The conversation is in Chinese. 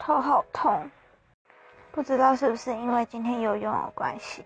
头好痛。不知道是不是因为今天游泳的关系。